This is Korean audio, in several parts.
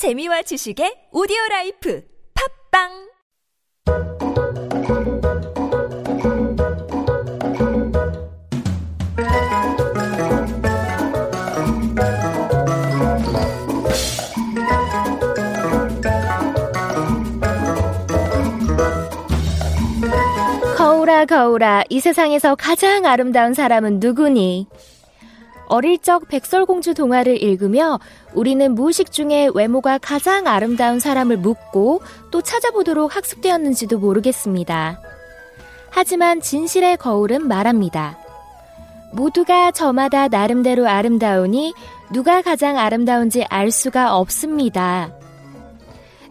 재미와 지식의 오디오 라이프 팝빵 거울아 거울아 이 세상에서 가장 아름다운 사람은 누구니? 어릴 적 백설공주 동화를 읽으며 우리는 무의식 중에 외모가 가장 아름다운 사람을 묻고 또 찾아보도록 학습되었는지도 모르겠습니다. 하지만 진실의 거울은 말합니다. 모두가 저마다 나름대로 아름다우니 누가 가장 아름다운지 알 수가 없습니다.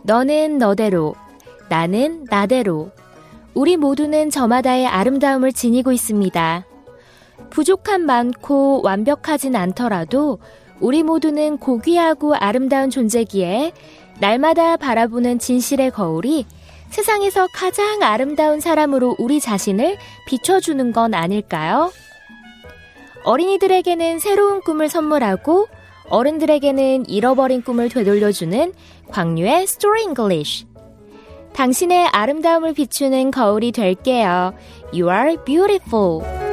너는 너대로, 나는 나대로, 우리 모두는 저마다의 아름다움을 지니고 있습니다. 부족함 많고 완벽하진 않더라도 우리 모두는 고귀하고 아름다운 존재기에 날마다 바라보는 진실의 거울이 세상에서 가장 아름다운 사람으로 우리 자신을 비춰주는 건 아닐까요? 어린이들에게는 새로운 꿈을 선물하고 어른들에게는 잃어버린 꿈을 되돌려주는 광유의 Story English. 당신의 아름다움을 비추는 거울이 될게요. You are beautiful.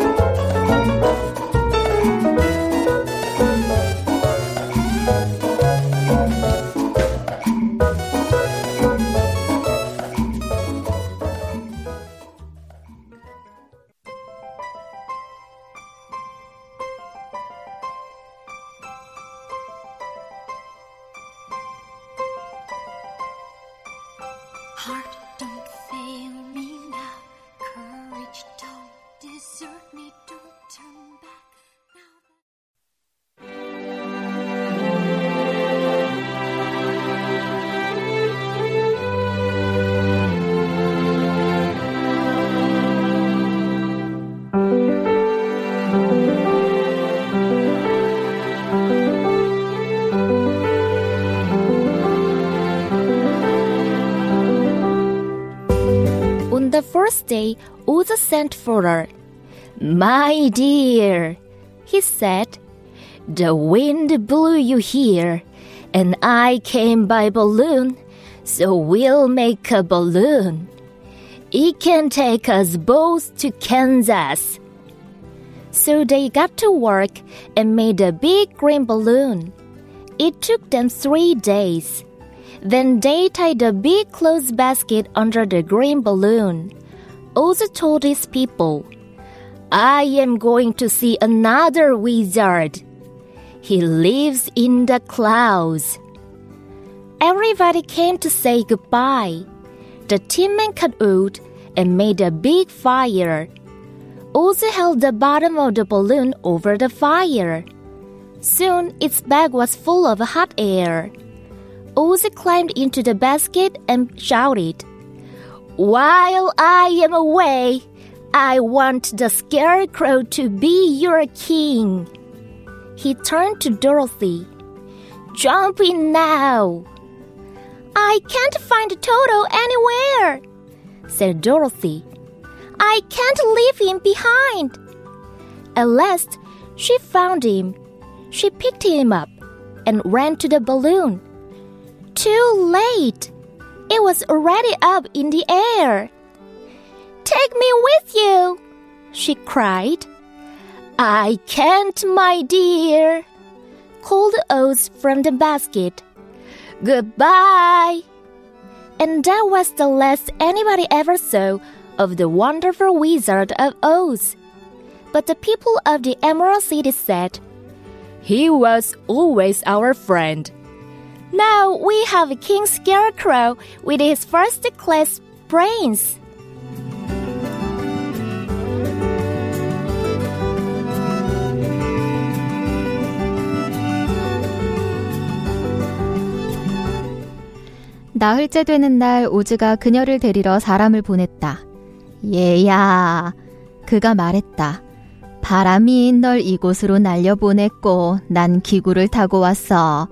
Day, Oza sent for her. My dear, he said, the wind blew you here, and I came by balloon, so we'll make a balloon. It can take us both to Kansas. So they got to work and made a big green balloon. It took them three days. Then they tied a big clothes basket under the green balloon. Oz told his people, I am going to see another wizard. He lives in the clouds. Everybody came to say goodbye. The tin man cut wood and made a big fire. Oz held the bottom of the balloon over the fire. Soon its bag was full of hot air. Oz climbed into the basket and shouted, While I am away, I want the scarecrow to be your king. He turned to Dorothy. Jump in now. I can't find Toto anywhere, said Dorothy. I can't leave him behind. At last, she found him. She picked him up and ran to the balloon. Too late. It was already up in the air. Take me with you, she cried. I can't, my dear, called Oz from the basket. Goodbye. And that was the last anybody ever saw of the wonderful wizard of Oz. But the people of the Emerald City said, He was always our friend. Now we have King Scarecrow with his first class brains. 나흘째 되는 날 오즈가 그녀를 데리러 사람을 보냈다. 얘야, 그가 말했다. 바람이 널 이곳으로 날려보냈고 난 기구를 타고 왔어.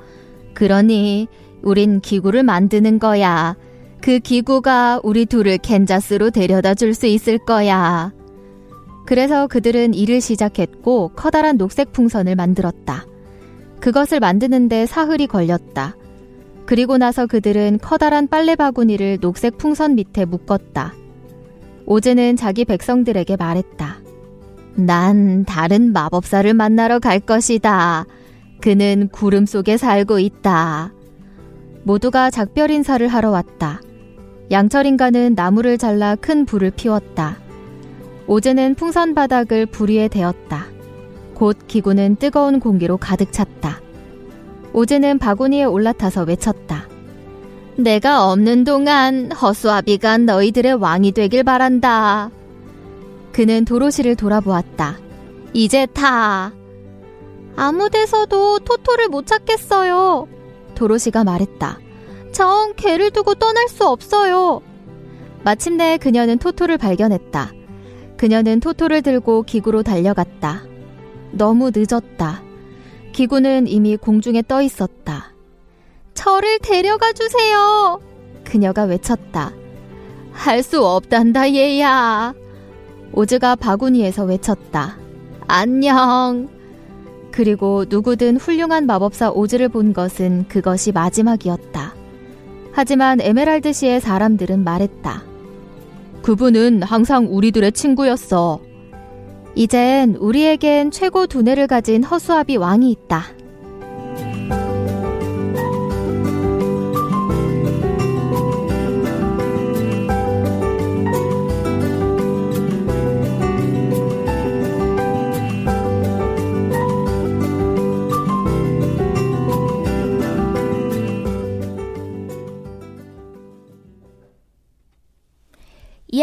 그러니 우린 기구를 만드는 거야. 그 기구가 우리 둘을 캔자스로 데려다 줄 수 있을 거야. 그래서 그들은 일을 시작했고 커다란 녹색 풍선을 만들었다. 그것을 만드는데 사흘이 걸렸다. 그리고 나서 그들은 커다란 빨래 바구니를 녹색 풍선 밑에 묶었다. 오즈는 자기 백성들에게 말했다. 난 다른 마법사를 만나러 갈 것이다. 그는 구름 속에 살고 있다. 모두가 작별 인사를 하러 왔다. 양철 인간은 나무를 잘라 큰 불을 피웠다. 오즈는 풍선 바닥을 불 위에 대었다. 곧 기구는 뜨거운 공기로 가득 찼다. 오즈는 바구니에 올라타서 외쳤다. 내가 없는 동안 허수아비가 너희들의 왕이 되길 바란다. 그는 도로시를 돌아보았다. 이제 타. 아무 데서도 토토를 못 찾겠어요. 도로시가 말했다. 전 개를 두고 떠날 수 없어요. 마침내 그녀는 토토를 발견했다. 그녀는 토토를 들고 기구로 달려갔다. 너무 늦었다. 기구는 이미 공중에 떠 있었다. 저를 데려가 주세요. 그녀가 외쳤다. 할 수 없단다, 얘야. 오즈가 바구니에서 외쳤다. 안녕. 그리고 누구든 훌륭한 마법사 오즈를 본 것은 그것이 마지막이었다. 하지만 에메랄드시의 사람들은 말했다. 그분은 항상 우리들의 친구였어. 이젠 우리에겐 최고 두뇌를 가진 허수아비 왕이 있다.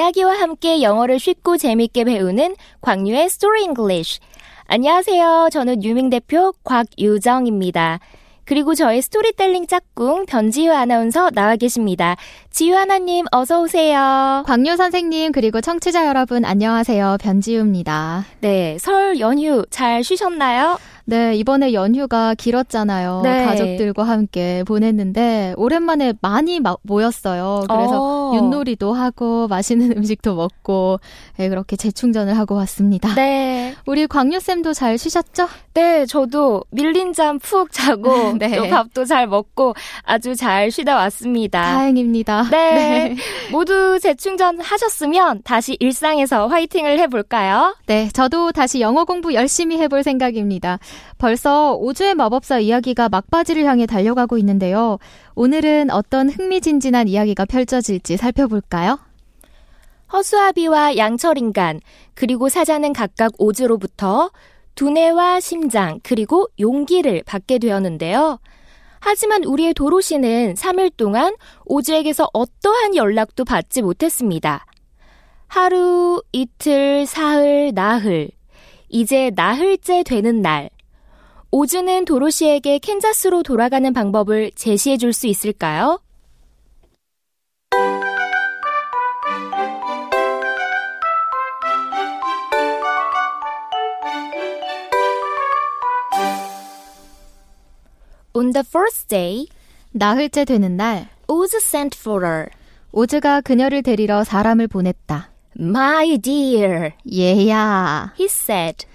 이야기와 함께 영어를 쉽고 재밌게 배우는 광유의 Story English. 안녕하세요. 저는 유명 대표 곽유정입니다. 그리고 저의 스토리텔링 짝꿍 변지유 아나운서 나와 계십니다. 지유 아나님 어서 오세요. 광유 선생님 그리고 청취자 여러분 안녕하세요. 변지우입니다. 네, 설 연휴 잘 쉬셨나요? 네, 이번에 연휴가 길었잖아요. 네. 가족들과 함께 보냈는데 오랜만에 많이 마- 모였어요. 그래서 어. 윷놀이도 하고 맛있는 음식도 먹고 네, 그렇게 재충전을 하고 왔습니다. 네. 우리 광유 쌤도 잘 쉬셨죠? 네, 저도 밀린 잠 푹 자고 네. 또 밥도 잘 먹고 아주 잘 쉬다 왔습니다. 다행입니다. 네. 모두 재충전 하셨으면 다시 일상에서 화이팅을 해볼까요? 네, 저도 다시 영어 공부 열심히 해볼 생각입니다. 벌써 오주의 마법사 이야기가 막바지를 향해 달려가고 있는데요. 오늘은 어떤 흥미진진한 이야기가 펼쳐질지 살펴볼까요? 허수아비와 양철인간, 그리고 사자는 각각 오즈로부터 두뇌와 심장, 그리고 용기를 받게 되었는데요. 하지만 우리의 도로시는 3일 동안 오즈에게서 어떠한 연락도 받지 못했습니다. 하루, 이틀, 사흘, 나흘. 이제 나흘째 되는 날. 오즈는 도로시에게 캔자스로 돌아가는 방법을 제시해 줄 수 있을까요? On the first day, 나흘째 되는 날, Oz sent for her. 오즈가 그녀를 데리러 사람을 보냈다. My dear, 얘야, he said,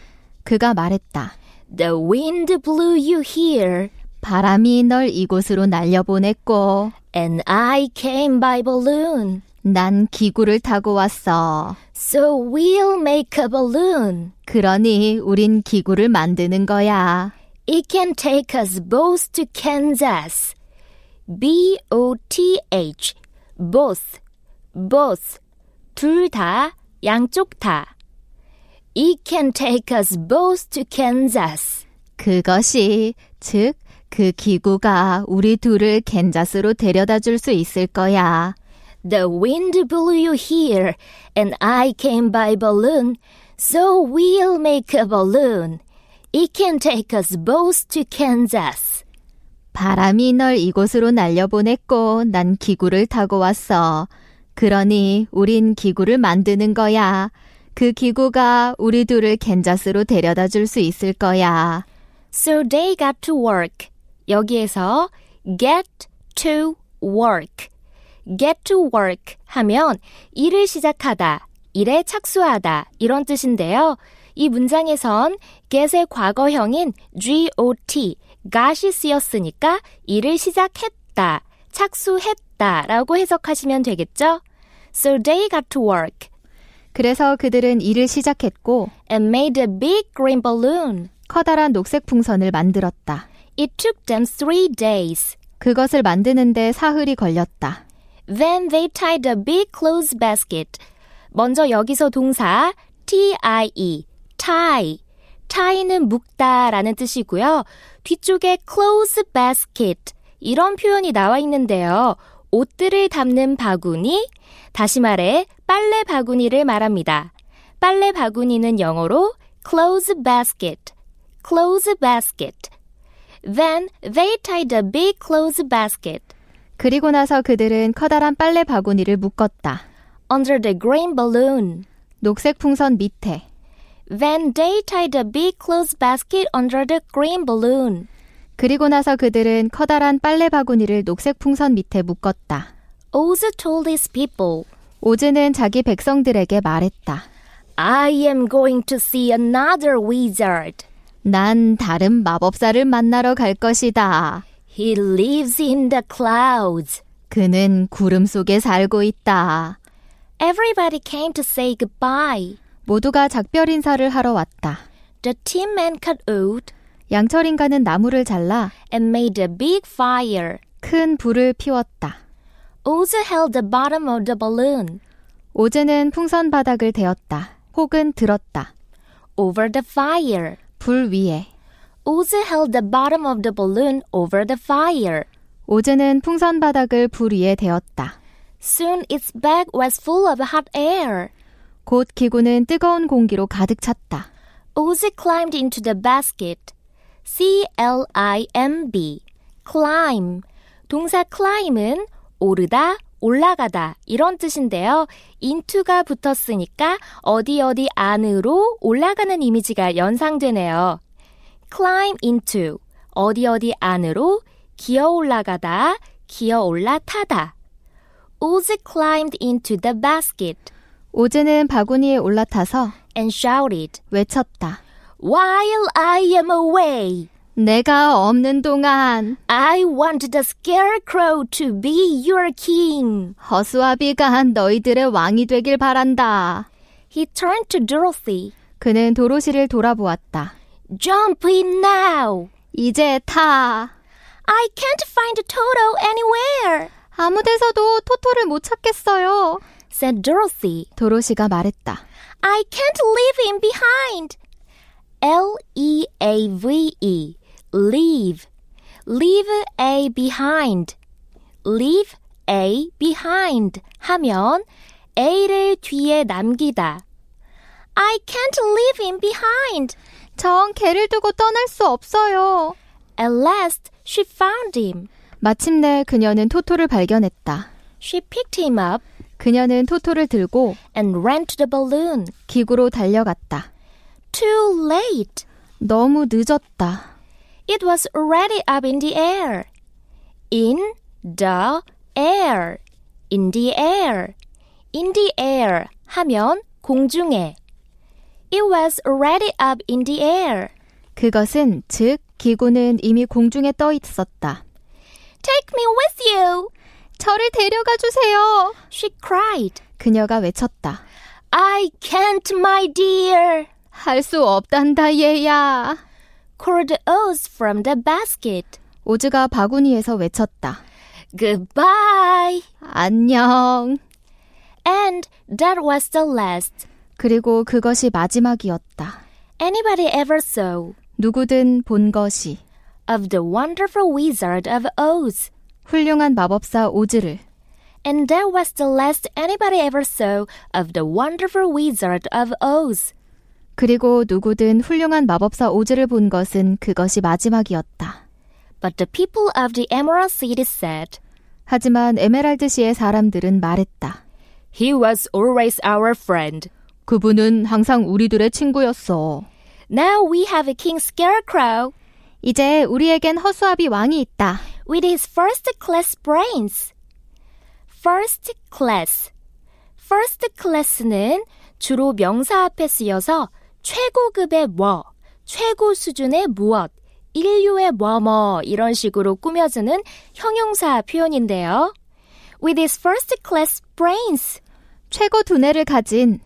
그가 말했다. the wind blew you here, 바람이 널 이곳으로 날려보냈고, and I came by balloon. 난 기구를 타고 왔어. So we'll make a balloon. 그러니 우린 기구를 만드는 거야. It can take us both to Kansas. B-O-T-H. both, both. 둘 다, 양쪽 다. It can take us both to Kansas. 그것이, 즉, 그 기구가 우리 둘을 캔자스로 데려다 줄 수 있을 거야. The wind blew you here, and I came by balloon. So we'll make a balloon. It can take us both to Kansas. 바람이 널 이곳으로 날려보냈고 난 기구를 타고 왔어. 그러니 우린 기구를 만드는 거야. 그 기구가 우리 둘을 캔자스로 데려다 줄 수 있을 거야. So they got to work. 여기에서 get to work. get to work 하면 일을 시작하다, 일에 착수하다 이런 뜻인데요. 이 문장에선 get의 과거형인 got, got이 쓰였으니까 일을 시작했다 착수했다 라고 해석하시면 되겠죠? So they got to work 그래서 그들은 일을 시작했고 and made a big green balloon. 커다란 녹색 풍선을 만들었다. It took them three days. 그것을 만드는데 사흘이 걸렸다. Then they tied a big clothes basket. 먼저 여기서 동사 tie, tie. tie는 묶다라는 뜻이고요. 뒤쪽에 clothes basket 이런 표현이 나와 있는데요. 옷들을 담는 바구니, 다시 말해 빨래 바구니를 말합니다. 빨래 바구니는 영어로 clothes basket, clothes basket. Then they tied a big clothes basket 그리고 나서 그들은 커다란 빨래 바구니를 묶었다. under the green balloon. 녹색 풍선 밑에. Then they tied a big clothes basket under the green balloon. 그리고 나서 그들은 커다란 빨래 바구니를 녹색 풍선 밑에 묶었다. Oz told his people, 오즈는 자기 백성들에게 말했다. I am going to see another wizard. 난 다른 마법사를 만나러 갈 것이다. He lives in the clouds. 그는 구름 속에 살고 있다. Everybody came to say goodbye. 모두가 작별 인사를 하러 왔다. The tin man cut wood 양철 인간은 나무를 잘라 and made a big fire. 큰 불을 피웠다. Oz held the bottom of the balloon 오즈는 풍선 바닥을 대었다. 혹은 들었다. over the fire. 불 위에. Oz held the bottom of the balloon over the fire. 오즈는 풍선 바닥을 불 위에 대었다. Soon its back was full of hot air. 곧 기구는 뜨거운 공기로 가득 찼다. Oz climbed into the basket. C-L-I-M-B. climb. 동사 climb은 오르다, 올라가다 이런 뜻인데요. into가 붙었으니까 어디 어디 안으로 올라가는 이미지가 연상되네요. climb into. 어디 어디 안으로 기어 올라가다, 기어 올라타다. Oz climbed into the basket 오즈는 바구니에 올라타서 and shouted, 외쳤다. While I am away, 내가 없는 동안 I want the scarecrow to be your king. 허수아비가 너희들의 왕이 되길 바란다. He turned to Dorothy. 그는 도로시를 돌아보았다. Jump in now. 이제 타. I can't find Toto anywhere, 아무 데서도 토토를 못 찾겠어요. Said Dorothy. 도로시가 말했다. I can't leave him behind. L E A V E. Leave. Leave A behind. Leave A behind 하면 A를 뒤에 남기다. I can't leave him behind. 전 개를 두고 떠날 수 없어요. At last, she found him. 마침내 그녀는 토토를 발견했다. She picked him up 그녀는 토토를 들고 and ran to the balloon. 기구로 달려갔다. Too late. 너무 늦었다. It was already up in the air. In the air. In the air. In the air 하면 공중에. It was already up in the air. 그것은 즉 기구는 이미 공중에 떠 있었다. Take me with you. 저를 데려가 주세요. She cried. 그녀가 외쳤다. I can't, my dear. 할 수 없단다 얘야. Called Oz from the basket. 오즈가 바구니에서 외쳤다. Goodbye. 안녕. And that was the last. 그리고 그것이 마지막이었다. Anybody ever saw 누구든 본 것이 of the wonderful wizard of Oz. 훌륭한 마법사 오즈를 And that was the last anybody ever saw of the wonderful wizard of Oz. 그리고 누구든 훌륭한 마법사 오즈를 본 것은 그것이 마지막이었다. But the people of the Emerald City said, 하지만 에메랄드 시의 사람들은 말했다. He was always our friend. 그분은 항상 우리들의 친구였어. Now we have a King Scarecrow 이제 우리에겐 허수아비 왕이 있다. With his first class brains. First class. First class는 주로 명사 앞에 쓰여서 최고급의 뭐, 최고 수준의 무엇, 인류의 뭐뭐 이런 식으로 꾸며주는 형용사 표현인데요. With his first class brains. 최고 두뇌를 가진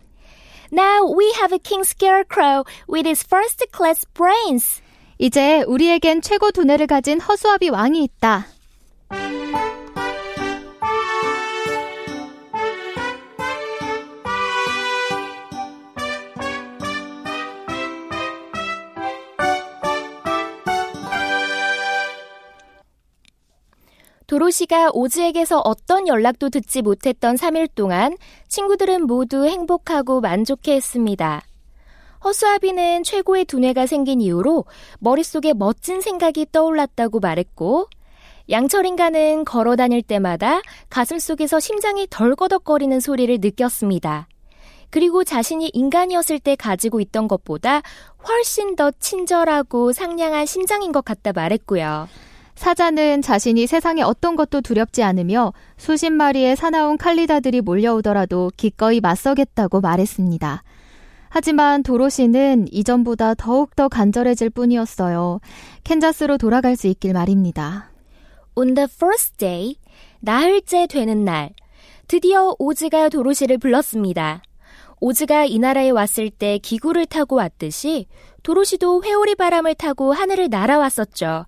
Now we have a king scarecrow with his first class brains. 이제 우리에겐 최고 두뇌를 가진 허수아비 왕이 있다. 도로시가 오즈에게서 어떤 연락도 듣지 못했던 3일 동안 친구들은 모두 행복하고 만족해 했습니다. 허수아비는 최고의 두뇌가 생긴 이후로 머릿속에 멋진 생각이 떠올랐다고 말했고, 양철인가는 걸어 다닐 때마다 가슴 속에서 심장이 덜거덕거리는 소리를 느꼈습니다. 그리고 자신이 인간이었을 때 가지고 있던 것보다 훨씬 더 친절하고 상냥한 심장인 것 같다 말했고요. 사자는 자신이 세상에 어떤 것도 두렵지 않으며 수십 마리의 사나운 칼리다들이 몰려오더라도 기꺼이 맞서겠다고 말했습니다. 하지만 도로시는 이전보다 더욱더 간절해질 뿐이었어요. 캔자스로 돌아갈 수 있길 말입니다. On the first day, 나흘째 되는 날, 드디어 오즈가 도로시를 불렀습니다. 오즈가 이 나라에 왔을 때 기구를 타고 왔듯이 도로시도 회오리 바람을 타고 하늘을 날아왔었죠.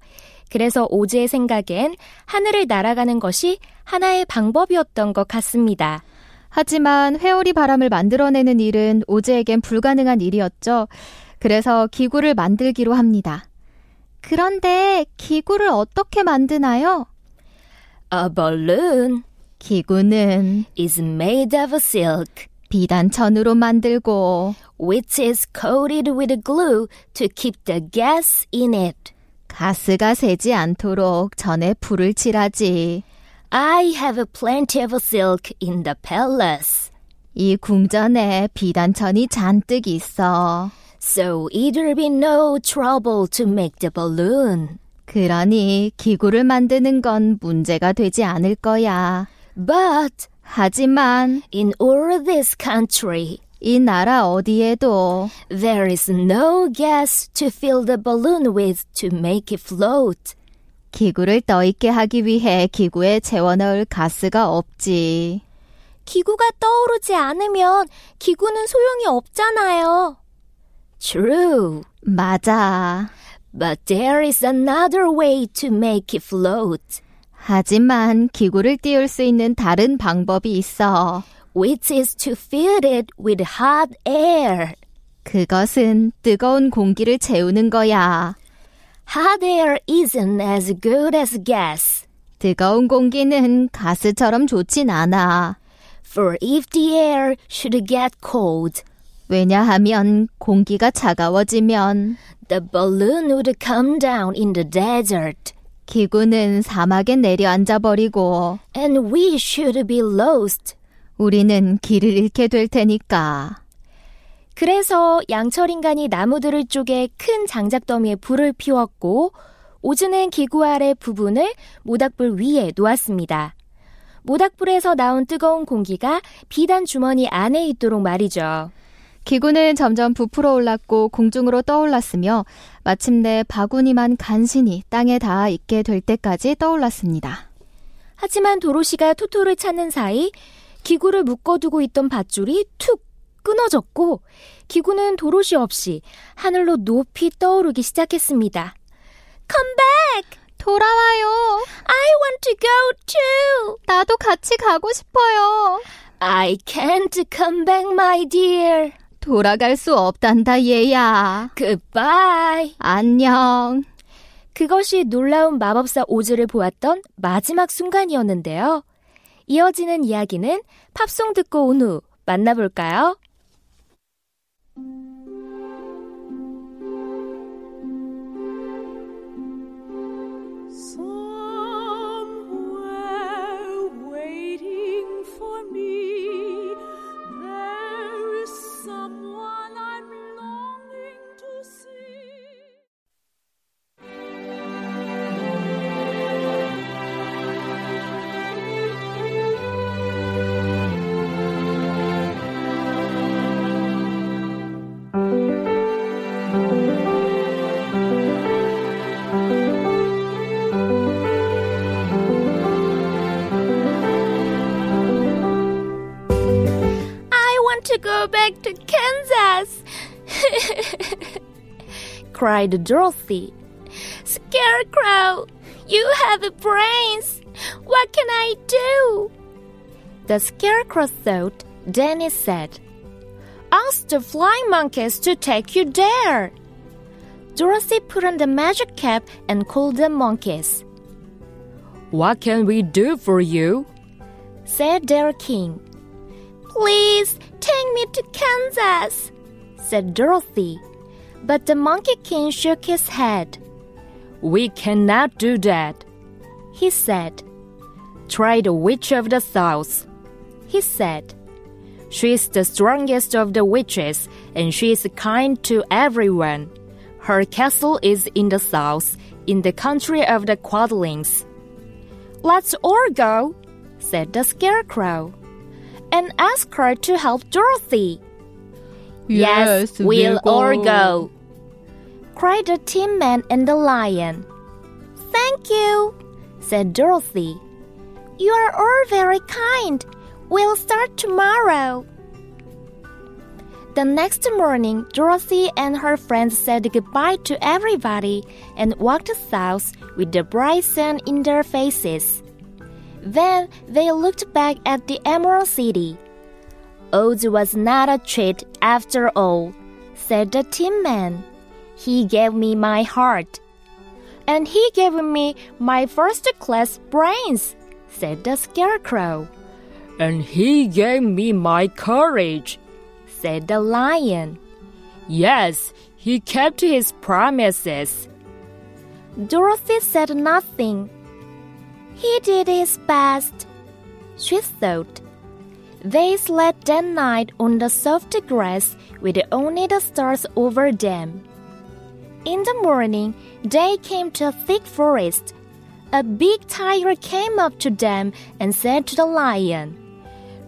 그래서 오즈의 생각엔 하늘을 날아가는 것이 하나의 방법이었던 것 같습니다. 하지만 회오리 바람을 만들어내는 일은 오즈에겐 불가능한 일이었죠. 그래서 기구를 만들기로 합니다. 그런데 기구를 어떻게 만드나요? A balloon 기구는 is made of silk, 비단천으로 만들고 which is coated with glue to keep the gas in it. 가스가 새지 않도록 전에 불을 칠하지. I have plenty of silk in the palace. 이 궁전에 비단천이 잔뜩 있어. So it will be no trouble to make the balloon. 그러니 기구를 만드는 건 문제가 되지 않을 거야. But 하지만 in all this country, 이 나라 어디에도 there is no gas to fill the balloon with to make it float. 기구를 떠있게 하기 위해 기구에 채워넣을 가스가 없지. 기구가 떠오르지 않으면 기구는 소용이 없잖아요. True. 맞아. But there is another way to make it float, 하지만 기구를 띄울 수 있는 다른 방법이 있어. which is to fill it with hot air. 그것은 뜨거운 공기를 채우는 거야. Hot air isn't as good as gas. 뜨거운 공기는 가스처럼 좋진 않아. For if the air should get cold, 왜냐하면 공기가 차가워지면 the balloon would come down in the desert, 기구는 사막에 내려앉아 버리고 and we should be lost. 우리는 길을 잃게 될 테니까. 그래서 양철 인간이 나무들을 쪼개 큰 장작더미에 불을 피웠고 오즈는 기구 아래 부분을 모닥불 위에 놓았습니다. 모닥불에서 나온 뜨거운 공기가 비단 주머니 안에 있도록 말이죠. 기구는 점점 부풀어 올랐고 공중으로 떠올랐으며 마침내 바구니만 간신히 땅에 닿아 있게 될 때까지 떠올랐습니다. 하지만 도로시가 토토를 찾는 사이 기구를 묶어두고 있던 밧줄이 툭 끊어졌고 기구는 도로시 없이 하늘로 높이 떠오르기 시작했습니다. Come back! 돌아와요. I want to go too! 나도 같이 가고 싶어요. I can't come back, my dear. 돌아갈 수 없단다, 얘야. Goodbye. 안녕. 그것이 놀라운 마법사 오즈를 보았던 마지막 순간이었는데요. 이어지는 이야기는 팝송 듣고 온 후 만나볼까요? thank you cried Dorothy. Scarecrow, you have brains. What can I do? The Scarecrow thought, then he said, Ask the flying monkeys to take you there. Dorothy put on the magic cap and called the monkeys. What can we do for you? said their king. Please take me to Kansas, said Dorothy. But the Monkey King shook his head. We cannot do that, He said. Try the Witch of the South. He said. She is the strongest of the witches, and she is kind to everyone. Her castle is in the south, in the country of the Quadlings. Let's all go, said the Scarecrow, and ask her to help Dorothy. Yes, we'll all go, cried the Tin Man and the Lion. Thank you, said Dorothy. You are all very kind. We'll start tomorrow. The next morning, Dorothy and her friends said goodbye to everybody and walked south with the bright sun in their faces. Then they looked back at the Emerald City. Oz was not a treat after all, said the Tin Man. He gave me my heart. And he gave me my first class brains, said the Scarecrow. And he gave me my courage, said the Lion. Yes, he kept his promises. Dorothy said nothing. He did his best, she thought. They slept that night on the soft grass with only the stars over them. In the morning, they came to a thick forest. A big tiger came up to them and said to the lion,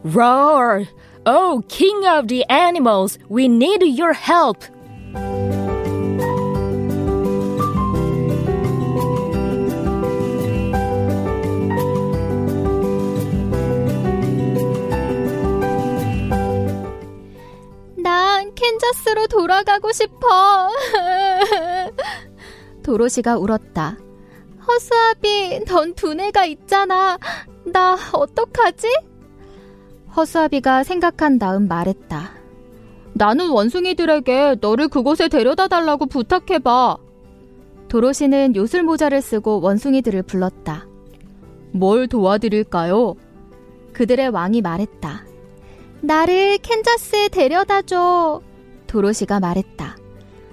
Roar! Oh, king of the animals, we need your help. 캔자스로 돌아가고 싶어. 도로시가 울었다. 허수아비, 넌 두뇌가 있잖아. 나 어떡하지? 허수아비가 생각한 다음 말했다. 나는 원숭이들에게 너를 그곳에 데려다 달라고 부탁해봐. 도로시는 요술 모자를 쓰고 원숭이들을 불렀다. 뭘 도와드릴까요? 그들의 왕이 말했다. 나를 캔자스에 데려다 줘. 도로시가 말했다.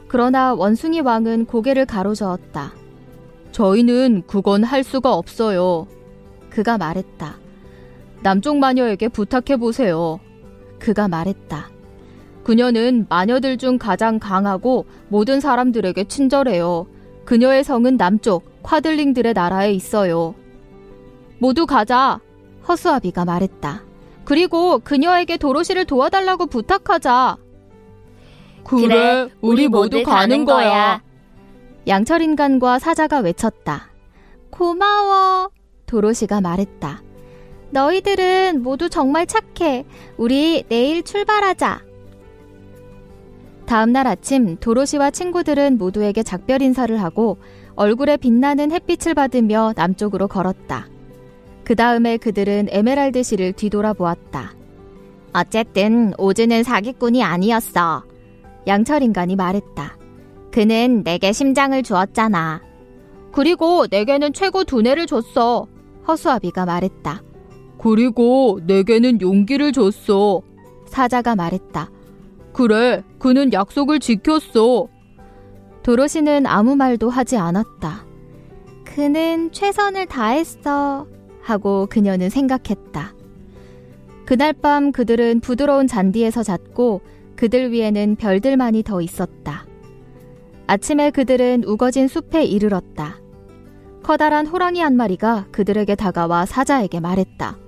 그러나 원숭이 왕은 고개를 가로저었다. 저희는 그건 할 수가 없어요. 그가 말했다. 남쪽 마녀에게 부탁해 보세요. 그가 말했다. 그녀는 마녀들 중 가장 강하고 모든 사람들에게 친절해요. 그녀의 성은 남쪽 콰들링들의 나라에 있어요. 모두 가자. 허수아비가 말했다. 그리고 그녀에게 도로시를 도와달라고 부탁하자. 그래, 우리 모두 가는 거야. 양철 인간과 사자가 외쳤다. 고마워. 도로시가 말했다. 너희들은 모두 정말 착해. 우리 내일 출발하자. 다음 날 아침 도로시와 친구들은 모두에게 작별 인사를 하고 얼굴에 빛나는 햇빛을 받으며 남쪽으로 걸었다. 그 다음에 그들은 에메랄드시를 뒤돌아보았다. 어쨌든 오즈는 사기꾼이 아니었어. 양철 인간이 말했다. 그는 내게 심장을 주었잖아. 그리고 내게는 최고 두뇌를 줬어. 허수아비가 말했다. 그리고 내게는 용기를 줬어. 사자가 말했다. 그래, 그는 약속을 지켰어. 도로시는 아무 말도 하지 않았다. 그는 최선을 다했어. 하고 그녀는 생각했다. 그날 밤 그들은 부드러운 잔디에서 잤고 그들 위에는 별들만이 더 있었다. 아침에 그들은 우거진 숲에 이르렀다. 커다란 호랑이 한 마리가 그들에게 다가와 사자에게 말했다.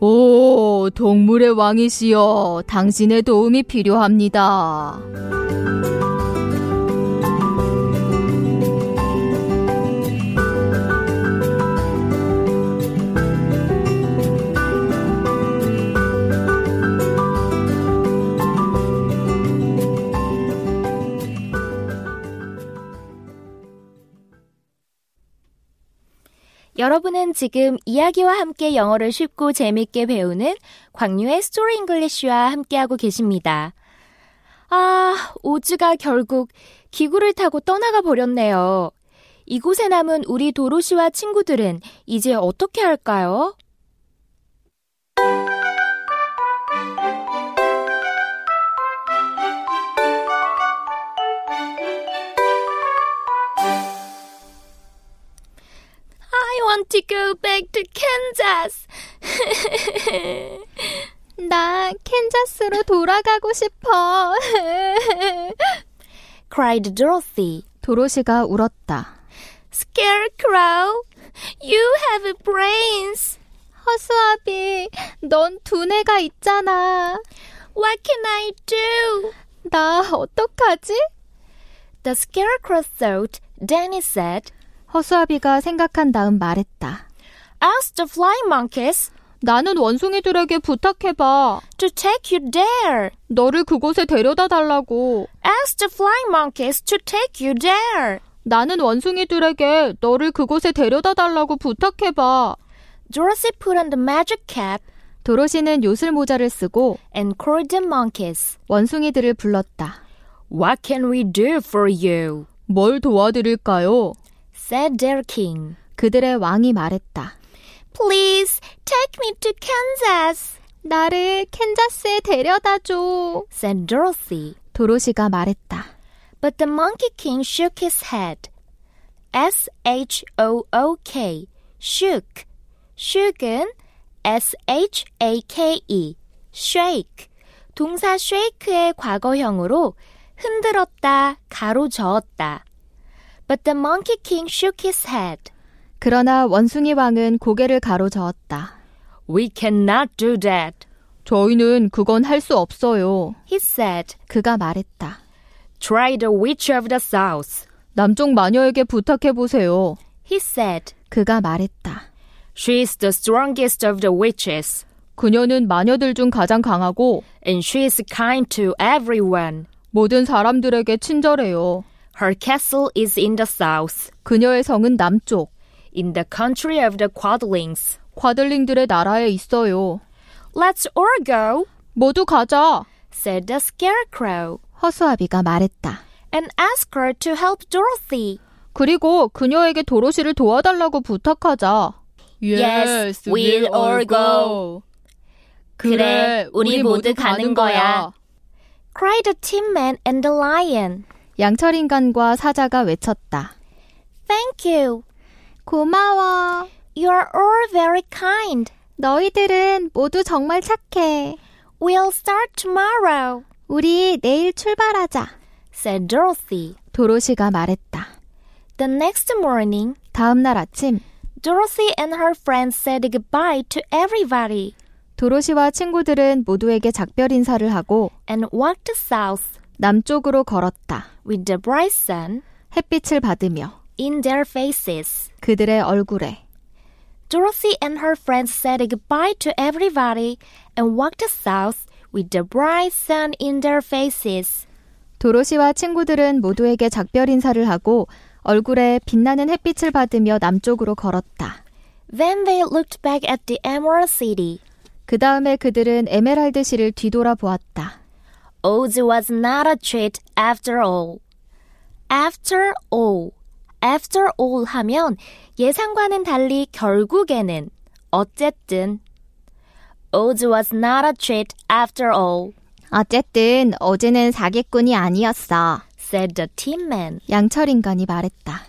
오, 동물의 왕이시여, 당신의 도움이 필요합니다. 여러분은 지금 이야기와 함께 영어를 쉽고 재밌게 배우는 광유의 Story English와 함께하고 계십니다. 아, 오즈가 결국 기구를 타고 떠나가 버렸네요. 이곳에 남은 우리 도로시와 친구들은 이제 어떻게 할까요? To go back to Kansas. 나 캔자스로 돌아가고 싶어. cried Dorothy. 도로시가 울었다. Scarecrow, you have brains. 허수아비, 넌 두뇌가 있잖아. What can I do? 나 어떡하지? The Scarecrow thought, then he said, 허수아비가 생각한 다음 말했다. Ask the flying monkeys 나는 원숭이들에게 부탁해봐. to take you there. 너를 그곳에 데려다 달라고. Ask the flying monkeys to take you there. 나는 원숭이들에게 너를 그곳에 데려다 달라고 부탁해봐. Dorothy put on the magic cap 도로시는 요술 모자를 쓰고 and called the monkeys. 원숭이들을 불렀다. What can we do for you? 뭘 도와드릴까요? Said their king. 그들의 왕이 말했다. Please take me to Kansas, 나를 캔자스에 데려다 줘. said Dorothy. 도로시가 말했다. But the Monkey King shook his head. S H O O K. shook. shook은 S H A K E. shake. 동사 shake의 과거형으로 흔들었다, 가로저었다. But the Monkey King shook his head. 그러나 원숭이 왕은 고개를 가로저었다. We cannot do that, 저희는 그건 할 수 없어요. he said. 그가 말했다. Try the Witch of the South, 남쪽 마녀에게 부탁해 보세요. he said. 그가 말했다. She is the strongest of the witches, 그녀는 마녀들 중 가장 강하고 and she is kind to everyone. 모든 사람들에게 친절해요. Her castle is in the south, 그녀의 성은 남쪽, in the country of the Quadlings. 과들링들의 나라에 있어요. Let's all go, 모두 가자. said the Scarecrow, 허수아비가 말했다. and ask her to help Dorothy. 그리고 그녀에게 도로시를 도와달라고 부탁하자. Yes, we'll all go. 그래, 우리 모두 가는 거야. cried the Tin Man and the Lion. 양철 인간과 사자가 외쳤다. Thank you. 고마워. You are all very kind. 너희들은 모두 정말 착해. We'll start tomorrow, 우리 내일 출발하자. said Dorothy. 도로시가 말했다. The next morning, 다음 날 아침 Dorothy and her friends said goodbye to everybody 도로시와 친구들은 모두에게 작별 인사를 하고 and walked south 남쪽으로 걸었다. with the bright sun 햇빛을 받으며 in their faces. 그들의 얼굴에 Dorothy and her friends said goodbye to everybody and walked south with the bright sun in their faces. 도로시와 친구들은 모두에게 작별 인사를 하고 얼굴에 빛나는 햇빛을 받으며 남쪽으로 걸었다. Then they looked back at the Emerald City. 그 다음에 그들은 에메랄드 시를 뒤돌아 보았다. Oz was not a treat after all. After all. After all 하면 예상과는 달리 결국에는 어쨌든 Oz was not a treat after all, 어쨌든 어제는 사기꾼이 아니었어. said the Tin Man. 양철 인간이 말했다.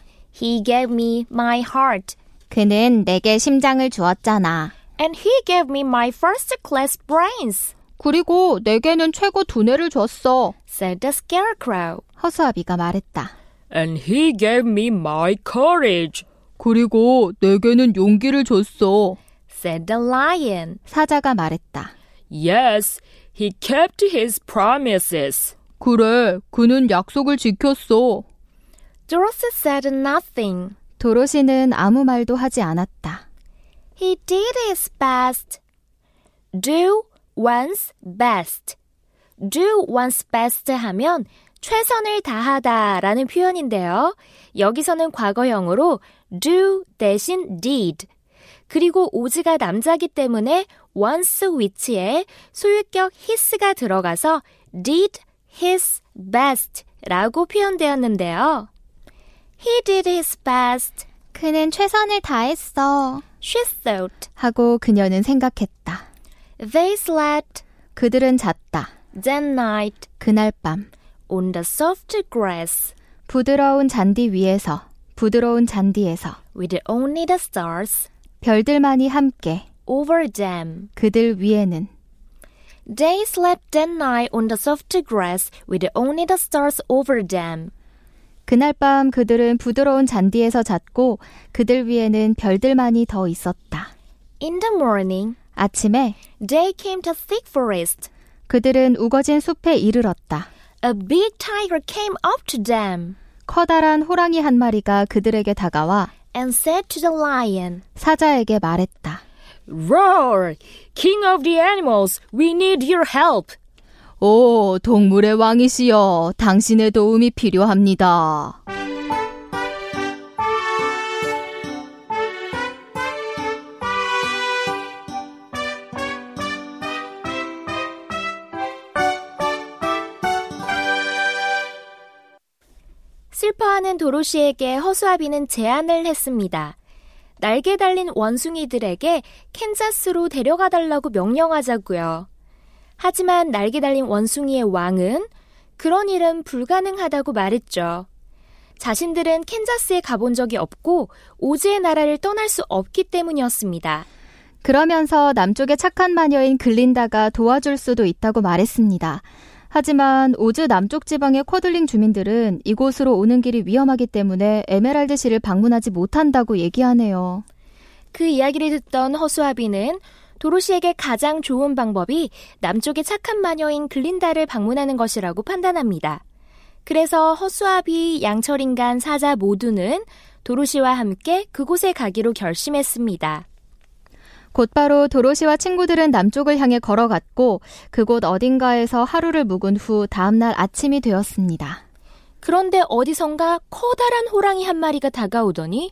He gave me my heart, 그는 내게 심장을 주었잖아. and he gave me my first class brains, 그리고 내게는 최고 두뇌를 줬어. said the Scarecrow. 허수아비가 말했다. And he gave me my courage, 그리고 내게는 용기를 줬어. said the Lion. 사자가 말했다. Yes, he kept his promises. 그래, 그는 약속을 지켰어. Dorothy said nothing. 도로시는 아무 말도 하지 않았다. He did his best. Do one's best. Do one's best 하면 최선을 다하다 라는 표현인데요. 여기서는 과거형으로 do 대신 did. 그리고 오즈가 남자기 때문에 once 위치에 소유격 his가 들어가서 did his best 라고 표현되었는데요. He did his best. 그는 최선을 다했어. She thought. 하고 그녀는 생각했다. They slept 그들은 잤다. that night 그날 밤. on the soft grass 부드러운 잔디 위에서, 부드러운 잔디에서, with only the stars 별들만이 함께, over them. 그들 위에는, They slept that night on the soft grass with only the stars over them. 그날 밤 그들은 부드러운 잔디에서 잤고, 그들 위에는 별들만이 더 있었다. In the morning, 아침에 they came to thick forest. 그들은 우거진 숲에 이르렀다. A big tiger came up to them 커다란 호랑이 한 마리가 그들에게 다가와 and said to the lion, 사자에게 말했다. Roar! King of the animals, we need your help. 오, 동물의 왕이시여, 당신의 도움이 필요합니다. 슬퍼하는 도로시에게 허수아비는 제안을 했습니다. 날개 달린 원숭이들에게 캔자스로 데려가 달라고 명령하자고요. 하지만 날개 달린 원숭이의 왕은 그런 일은 불가능하다고 말했죠. 자신들은 캔자스에 가본 적이 없고 오즈의 나라를 떠날 수 없기 때문이었습니다. 그러면서 남쪽의 착한 마녀인 글린다가 도와줄 수도 있다고 말했습니다. 하지만 오즈 남쪽 지방의 쿼들링 주민들은 이곳으로 오는 길이 위험하기 때문에 에메랄드시를 방문하지 못한다고 얘기하네요. 그 이야기를 듣던 허수아비는 도로시에게 가장 좋은 방법이 남쪽의 착한 마녀인 글린다를 방문하는 것이라고 판단합니다. 그래서 허수아비, 양철인간, 사자 모두는 도로시와 함께 그곳에 가기로 결심했습니다. 곧바로 도로시와 친구들은 남쪽을 향해 걸어갔고 그곳 어딘가에서 하루를 묵은 후 다음날 아침이 되었습니다. 그런데 어디선가 커다란 호랑이 한 마리가 다가오더니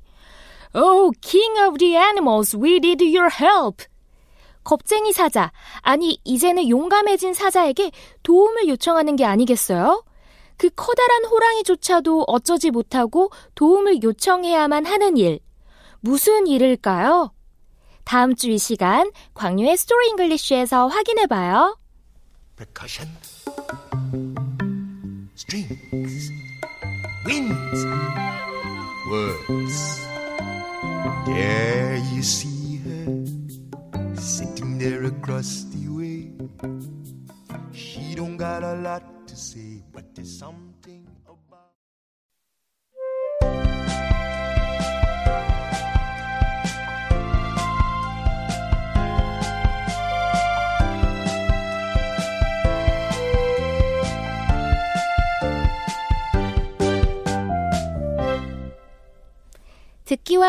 Oh, King of the Animals, we need your help. 겁쟁이 사자, 아니 이제는 용감해진 사자에게 도움을 요청하는 게 아니겠어요? 그 커다란 호랑이조차도 어쩌지 못하고 도움을 요청해야만 하는 일. 무슨 일일까요? 다음 주 이 시간 광유의 스토리 잉글리쉬에서 확인해 봐요. you see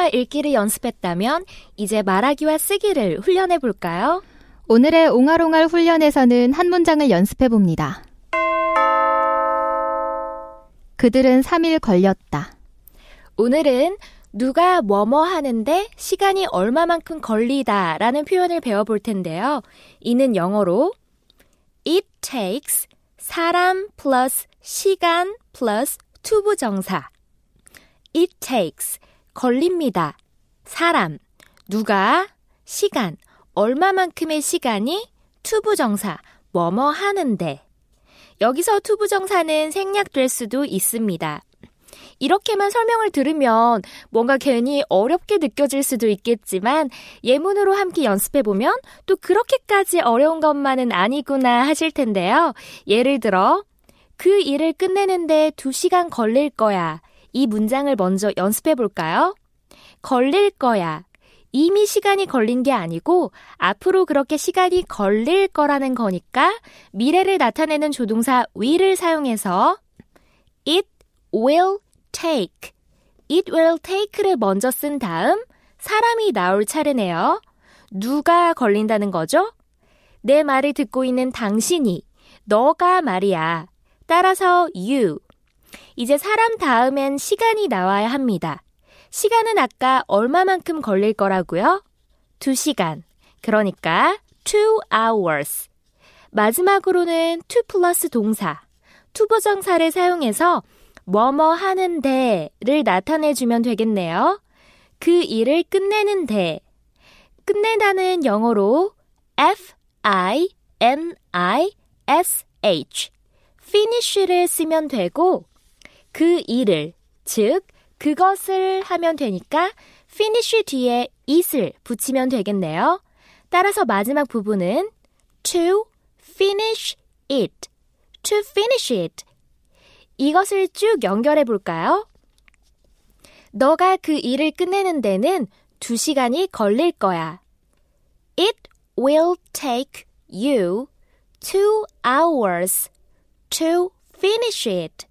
듣기와 읽기를 연습했다면 이제 말하기와 쓰기를 훈련해 볼까요? 오늘의 옹알옹알 훈련에서는 한 문장을 연습해 봅니다. 그들은 3일 걸렸다. 오늘은 누가 뭐뭐 하는데 시간이 얼마만큼 걸리다 라는 표현을 배워볼 텐데요. 이는 영어로 it takes 사람 플러스 시간 플러스 to부정사 it takes 걸립니다. 사람, 누가, 시간, 얼마만큼의 시간이 to부정사, 뭐뭐 하는데. 여기서 to부정사는 생략될 수도 있습니다. 이렇게만 설명을 들으면 뭔가 괜히 어렵게 느껴질 수도 있겠지만 예문으로 함께 연습해보면 또 그렇게까지 어려운 것만은 아니구나 하실 텐데요. 예를 들어, 그 일을 끝내는데 2시간 걸릴 거야. 이 문장을 먼저 연습해 볼까요? 걸릴 거야. 이미 시간이 걸린 게 아니고 앞으로 그렇게 시간이 걸릴 거라는 거니까 미래를 나타내는 조동사 will을 사용해서 it will take, it will take를 먼저 쓴 다음 사람이 나올 차례네요. 누가 걸린다는 거죠? 내 말을 듣고 있는 당신이, 너가 말이야. 따라서 you. 이제 사람 다음엔 시간이 나와야 합니다. 시간은 아까 얼마만큼 걸릴 거라고요? 2시간. 그러니까 2 hours. 마지막으로는 to 플러스 동사, to부정사를 사용해서 뭐뭐 하는데를 나타내 주면 되겠네요. 그 일을 끝내는 데. 끝내다는 영어로 F-I-N-I-S-H finish를 쓰면 되고 그 일을, 즉 그것을 하면 되니까 finish 뒤에 it을 붙이면 되겠네요. 따라서 마지막 부분은 to finish it, to finish it. 이것을 쭉 연결해 볼까요? 너가 그 일을 끝내는 데는 두 시간이 걸릴 거야. It will take you two hours to finish it.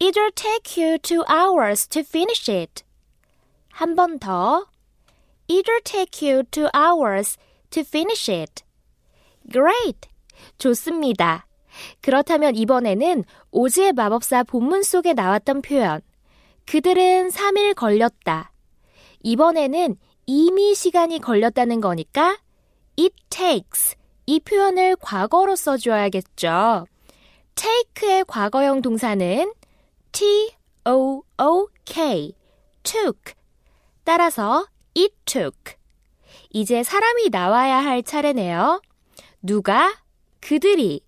It will take you two hours to finish it. 한 번 더. It will take you two hours to finish it. Great! 좋습니다. 그렇다면 이번에는 오즈의 마법사 본문 속에 나왔던 표현. 그들은 3일 걸렸다. 이번에는 이미 시간이 걸렸다는 거니까 it takes 이 표현을 과거로 써줘야겠죠. take의 과거형 동사는 t-o-o-k, took. 따라서 it took. 이제 사람이 나와야 할 차례네요. 누가? 그들이.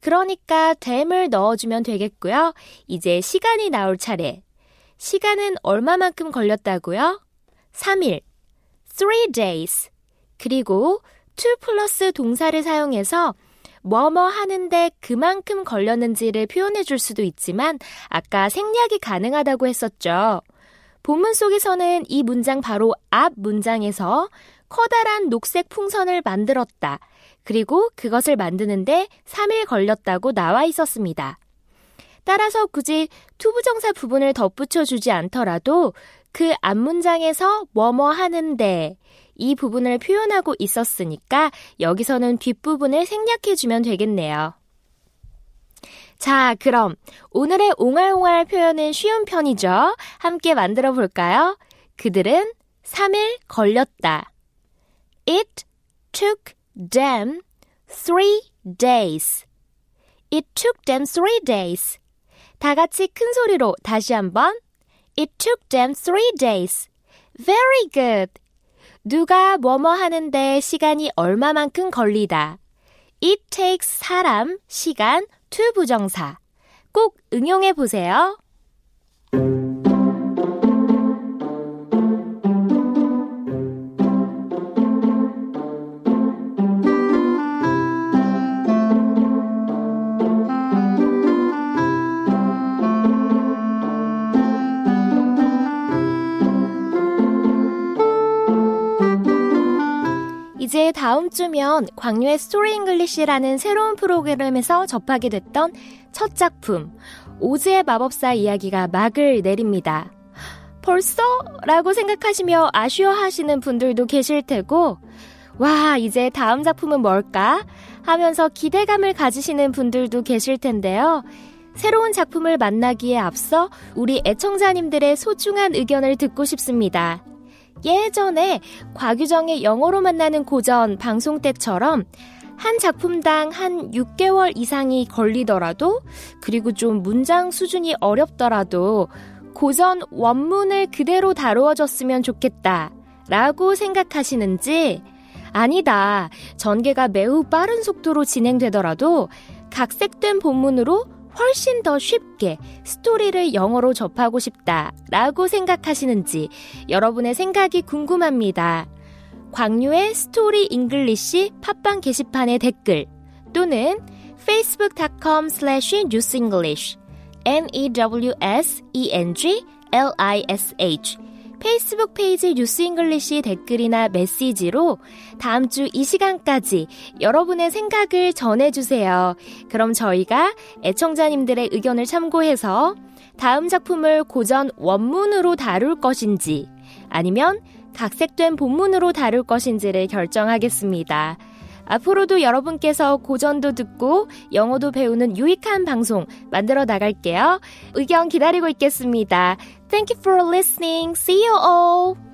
그러니까 됨을 넣어주면 되겠고요. 이제 시간이 나올 차례. 시간은 얼마만큼 걸렸다고요? 3일. 3 days. 그리고 to 플러스 동사를 사용해서 뭐뭐 하는데 그만큼 걸렸는지를 표현해 줄 수도 있지만 아까 생략이 가능하다고 했었죠. 본문 속에서는 이 문장 바로 앞 문장에서 커다란 녹색 풍선을 만들었다. 그리고 그것을 만드는데 3일 걸렸다고 나와 있었습니다. 따라서 굳이 to부정사 부분을 덧붙여 주지 않더라도 그 앞문장에서 뭐뭐 하는데 이 부분을 표현하고 있었으니까 여기서는 뒷부분을 생략해 주면 되겠네요. 자, 그럼 오늘의 옹알옹알 표현은 쉬운 편이죠. 함께 만들어 볼까요? 그들은 3일 걸렸다. It took them three days. It took them three days. 다 같이 큰 소리로 다시 한번. It took them three days. Very good. 누가 뭐뭐 하는데 시간이 얼마만큼 걸리다. It takes 사람, 시간, to 부정사. 꼭 응용해 보세요. 주면 광유의 스토리 English라는 새로운 프로그램에서 접하게 됐던 첫 작품 오즈의 마법사 이야기가 막을 내립니다. 벌써? 라고 생각하시며 아쉬워하시는 분들도 계실 테고 와 이제 다음 작품은 뭘까? 하면서 기대감을 가지시는 분들도 계실 텐데요. 새로운 작품을 만나기에 앞서 우리 애청자님들의 소중한 의견을 듣고 싶습니다. 예전에 곽유정의 영어로 만나는 고전 방송 때처럼 한 작품당 한 6개월 이상이 걸리더라도 그리고 좀 문장 수준이 어렵더라도 고전 원문을 그대로 다루어졌으면 좋겠다 라고 생각하시는지 아니다. 전개가 매우 빠른 속도로 진행되더라도 각색된 본문으로 훨씬 더 쉽게 스토리를 영어로 접하고 싶다 라고 생각하시는지 여러분의 생각이 궁금합니다. 광유의 스토리 English 팟빵 게시판의 댓글 또는 facebook.com slash newsenglish n-e-w-s-e-n-g-l-i-s-h 페이스북 페이지 뉴스 English 댓글이나 메시지로 다음 주 이 시간까지 여러분의 생각을 전해주세요. 그럼 저희가 애청자님들의 의견을 참고해서 다음 작품을 고전 원문으로 다룰 것인지 아니면 각색된 본문으로 다룰 것인지를 결정하겠습니다. 앞으로도 여러분께서 고전도 듣고 영어도 배우는 유익한 방송 만들어 나갈게요. 의견 기다리고 있겠습니다. Thank you for listening. See you all.